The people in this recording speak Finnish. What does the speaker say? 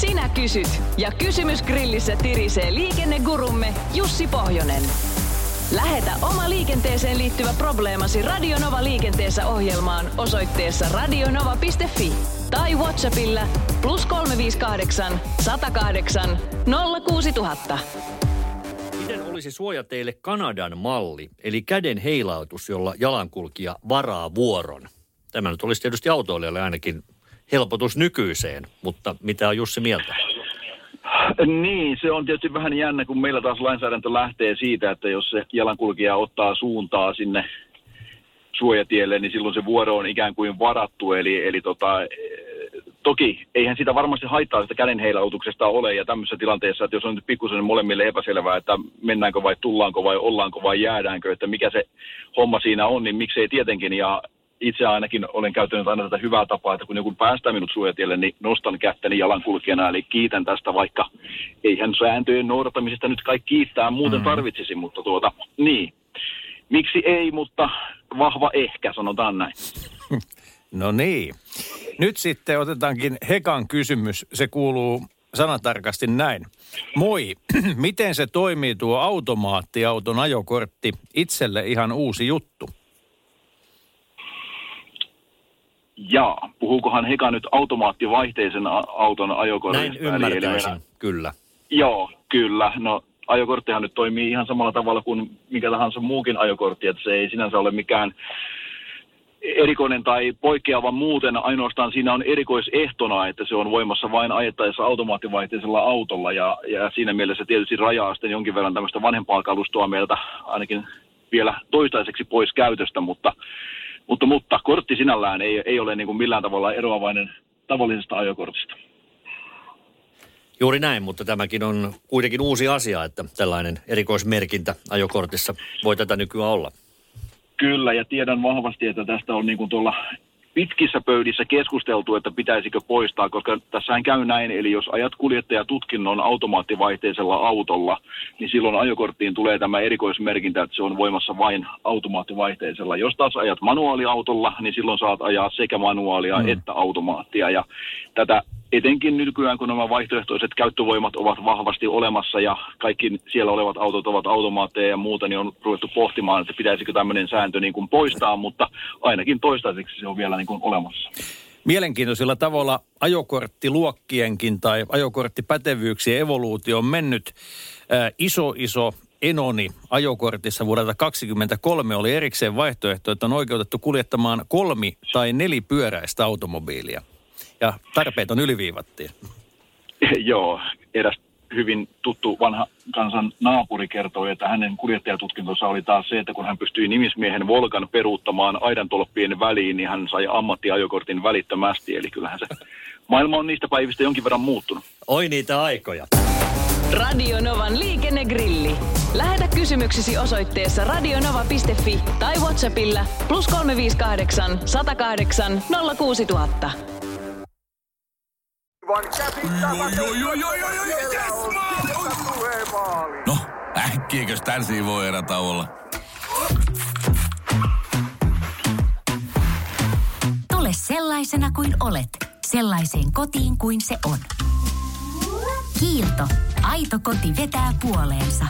Sinä kysyt ja kysymys grillissä tirisee liikennegurumme Jussi Pohjonen. Lähetä oma liikenteeseen liittyvä probleemasi Radionova liikenteessä ohjelmaan osoitteessa radionova.fi tai Whatsappilla plus 358 108 06000. Miten olisi suoja teille Kanadan malli, eli käden heilautus, jolla jalankulkija varaa vuoron? Tämä nyt olisi tietysti autoilijalle ainakin helpotus nykyiseen, mutta mitä on Jussi mieltä? Niin, se on tietysti vähän jännä, kun meillä taas lainsäädäntö lähtee siitä, että jos se jalankulkija ottaa suuntaa sinne suojatielle, niin silloin se vuoro on ikään kuin varattu. Eli, eli tota, toki eihän sitä varmasti haittaa sitä kädenheilautuksesta ole ja tämmöisessä tilanteessa, että jos on nyt pikkusen molemmille epäselvää, että mennäänkö vai tullaanko vai ollaanko vai jäädäänkö, että mikä se homma siinä on, niin miksei tietenkin. Ja itse ainakin olen käyttänyt aina tätä hyvää tapaa, että kun joku päästää minut suojatielle, niin nostan kättäni jalankulkijana, eli kiitän tästä, vaikka eihän sääntöjen noudattamisesta nyt kaikki kiittää muuten mm-hmm. tarvitsisi, mutta tuota, niin. Miksi ei, mutta vahva ehkä, sanotaan näin. No niin. Nyt sitten otetaankin Hekan kysymys. Se kuuluu sanatarkasti näin. Moi, miten se toimii tuo automaattiauton ajokortti? Itselle ihan uusi juttu. Jaa, puhuukohan Heka nyt automaattivaihteisen auton ajokortista? Näin ymmärtäisin, eli kyllä. Joo, kyllä. No ajokorttihan nyt toimii ihan samalla tavalla kuin mikä tahansa muukin ajokortti, että se ei sinänsä ole mikään erikoinen tai poikkeava muuten, ainoastaan siinä on erikoisehtona, että se on voimassa vain ajettaessa automaattivaihteisella autolla ja, ja siinä mielessä tietysti rajaa sitten jonkin verran tämmöistä vanhempaa kalustoa meiltä ainakin vielä toistaiseksi pois käytöstä, mutta mutta, mutta kortti sinällään ei, ei ole niin kuin millään tavalla eroavainen tavallisesta ajokortista. Juuri näin, mutta tämäkin on kuitenkin uusi asia, että tällainen erikoismerkintä ajokortissa voi tätä nykyään olla. Kyllä, ja tiedän vahvasti, että tästä on niin kuin tuolla pitkissä pöydissä keskusteltu, että pitäisikö poistaa, koska tässähän käy näin, eli jos ajat kuljettajatutkinnon automaattivaihteisella autolla, niin silloin ajokorttiin tulee tämä erikoismerkintä, että se on voimassa vain automaattivaihteisella. Jos taas ajat manuaaliautolla, niin silloin saat ajaa sekä manuaalia mm. että automaattia, ja tätä etenkin nykyään, kun nämä vaihtoehtoiset käyttövoimat ovat vahvasti olemassa ja kaikki siellä olevat autot ovat automaatteja ja muuta, niin on ruvettu pohtimaan, että pitäisikö tämmöinen sääntö niin kuin poistaa, mutta ainakin toistaiseksi se on vielä niin kuin olemassa. Mielenkiintoisilla tavalla ajokorttiluokkienkin tai ajokorttipätevyyksien evoluutio on mennyt. Ää, iso, iso Enoni ajokortissa vuodelta 2023 oli erikseen vaihtoehto, että on oikeutettu kuljettamaan kolmi- tai nelipyöräistä automobiilia ja tarpeet on yliviivattiin. Joo, eräs hyvin tuttu vanha kansan naapuri kertoi, että hänen kuljettajatutkintonsa oli taas se, että kun hän pystyi nimismiehen Volkan peruuttamaan aidantolppien väliin, niin hän sai ammattiajokortin välittömästi. Eli kyllähän se maailma on niistä päivistä jonkin verran muuttunut. Oi niitä aikoja. Radio Novan liikennegrilli. Lähetä kysymyksesi osoitteessa radionova.fi tai Whatsappilla plus 358 108 06000. No, äkkiäkös tän voi erätauolla? Tule sellaisena kuin olet, sellaiseen kotiin kuin se on. Kiilto. Aito koti vetää puoleensa.